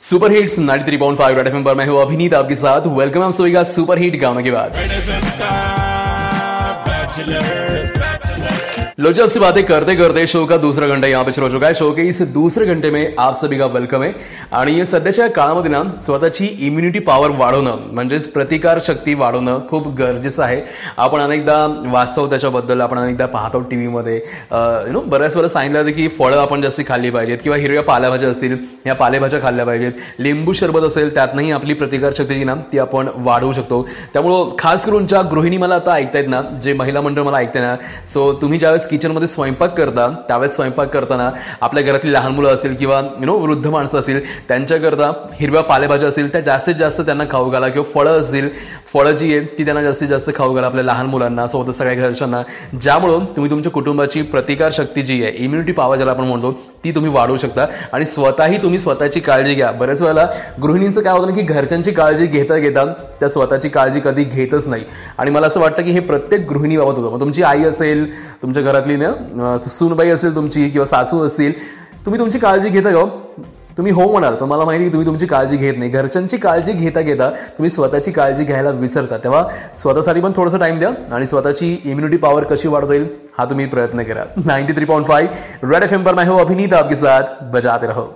Super hits 93.5 Red FM पर मैं हूँ अभिनीत आपके साथ। वेलकम आप सभी का सुपर हिट गाने के बाद। लो जब से बातें करते करते शो का दूसरा घंटा यहाँ पे शुरू हो चुका है। शो के इस दूसरे घंटे में आप सभी का वेलकम आहे आणि सध्याच्या काळामध्ये ना स्वतःची इम्युनिटी पॉवर वाढवणं म्हणजेच प्रतिकार शक्ती वाढवणं खूप गरजेचं आहे. आपण अनेकदा वाचतो त्याच्याबद्दल आपण अनेकदा पाहतो टी व्हीमध्ये यु नो बऱ्याच वेळा सांगितलं जातं की फळं आपण जास्ती खाल्ली पाहिजेत किंवा हिरव्या पालेभाज्या असतील या पालेभाज्या खाल्ल्या पाहिजेत. लिंबू सरबत असेल त्यातनंही आपली प्रतिकार शक्ती जी ना ती आपण वाढवू शकतो. त्यामुळं खास करून ज्या गृहिणी मला आता ऐकतायत ना जे महिला मंडळ मला ऐकते ना सो तुम्ही ज्यावेळेस किचनमध्ये स्वयंपाक करता त्यावेळेस स्वयंपाक करताना आपल्या घरातली लहान मुलं असतील किंवा यु नो वृद्ध माणसं असतील त्यांच्याकरता हिरव्या पालेभाज्या असतील त्या जास्तीत जास्त त्यांना खाऊ घाला. किंवा फळं असतील फळं जी आहेत ती त्यांना जास्तीत जास्त खाऊ घाला आपल्या लहान मुलांना सोबत सगळ्या घरच्यांना. ज्यामुळं तुम्ही तुमच्या कुटुंबाची प्रतिकार शक्ती जी आहे इम्युनिटी पॉवर ज्याला आपण म्हणतो ती तुम्ही वाढवू शकता. आणि स्वतःही तुम्ही स्वतःची काळजी घ्या. बऱ्याच वेळेला गृहिणींचं काय होतं ना की घरच्यांची काळजी घेता घेता त्या स्वतःची काळजी कधी घेतच नाही. आणि मला असं वाटतं की हे प्रत्येक गृहिणीबाबत होतं. मग तुमची आई असेल तुमच्या घरातली ना सूनबाई असेल तुमची किंवा सासू असतील तुम्ही तुमची काळजी घेता घ्या हो? तुम्ही हो म्हणाल पण मला माहिती तुम्ही तुमची काळजी घेत नाही. घरच्यांची काळजी घेता घेता तुम्ही स्वतःची काळजी घ्यायला विसरता. तेव्हा स्वतःसाठी पण थोडंसं टाइम द्या आणि स्वतःची इम्युनिटी पॉवर कशी वाढता येईल हा तुम्ही प्रयत्न करा. Ninety three point five Red F M पर मैं हो अभिनीत आपके साथ बजाते रहो.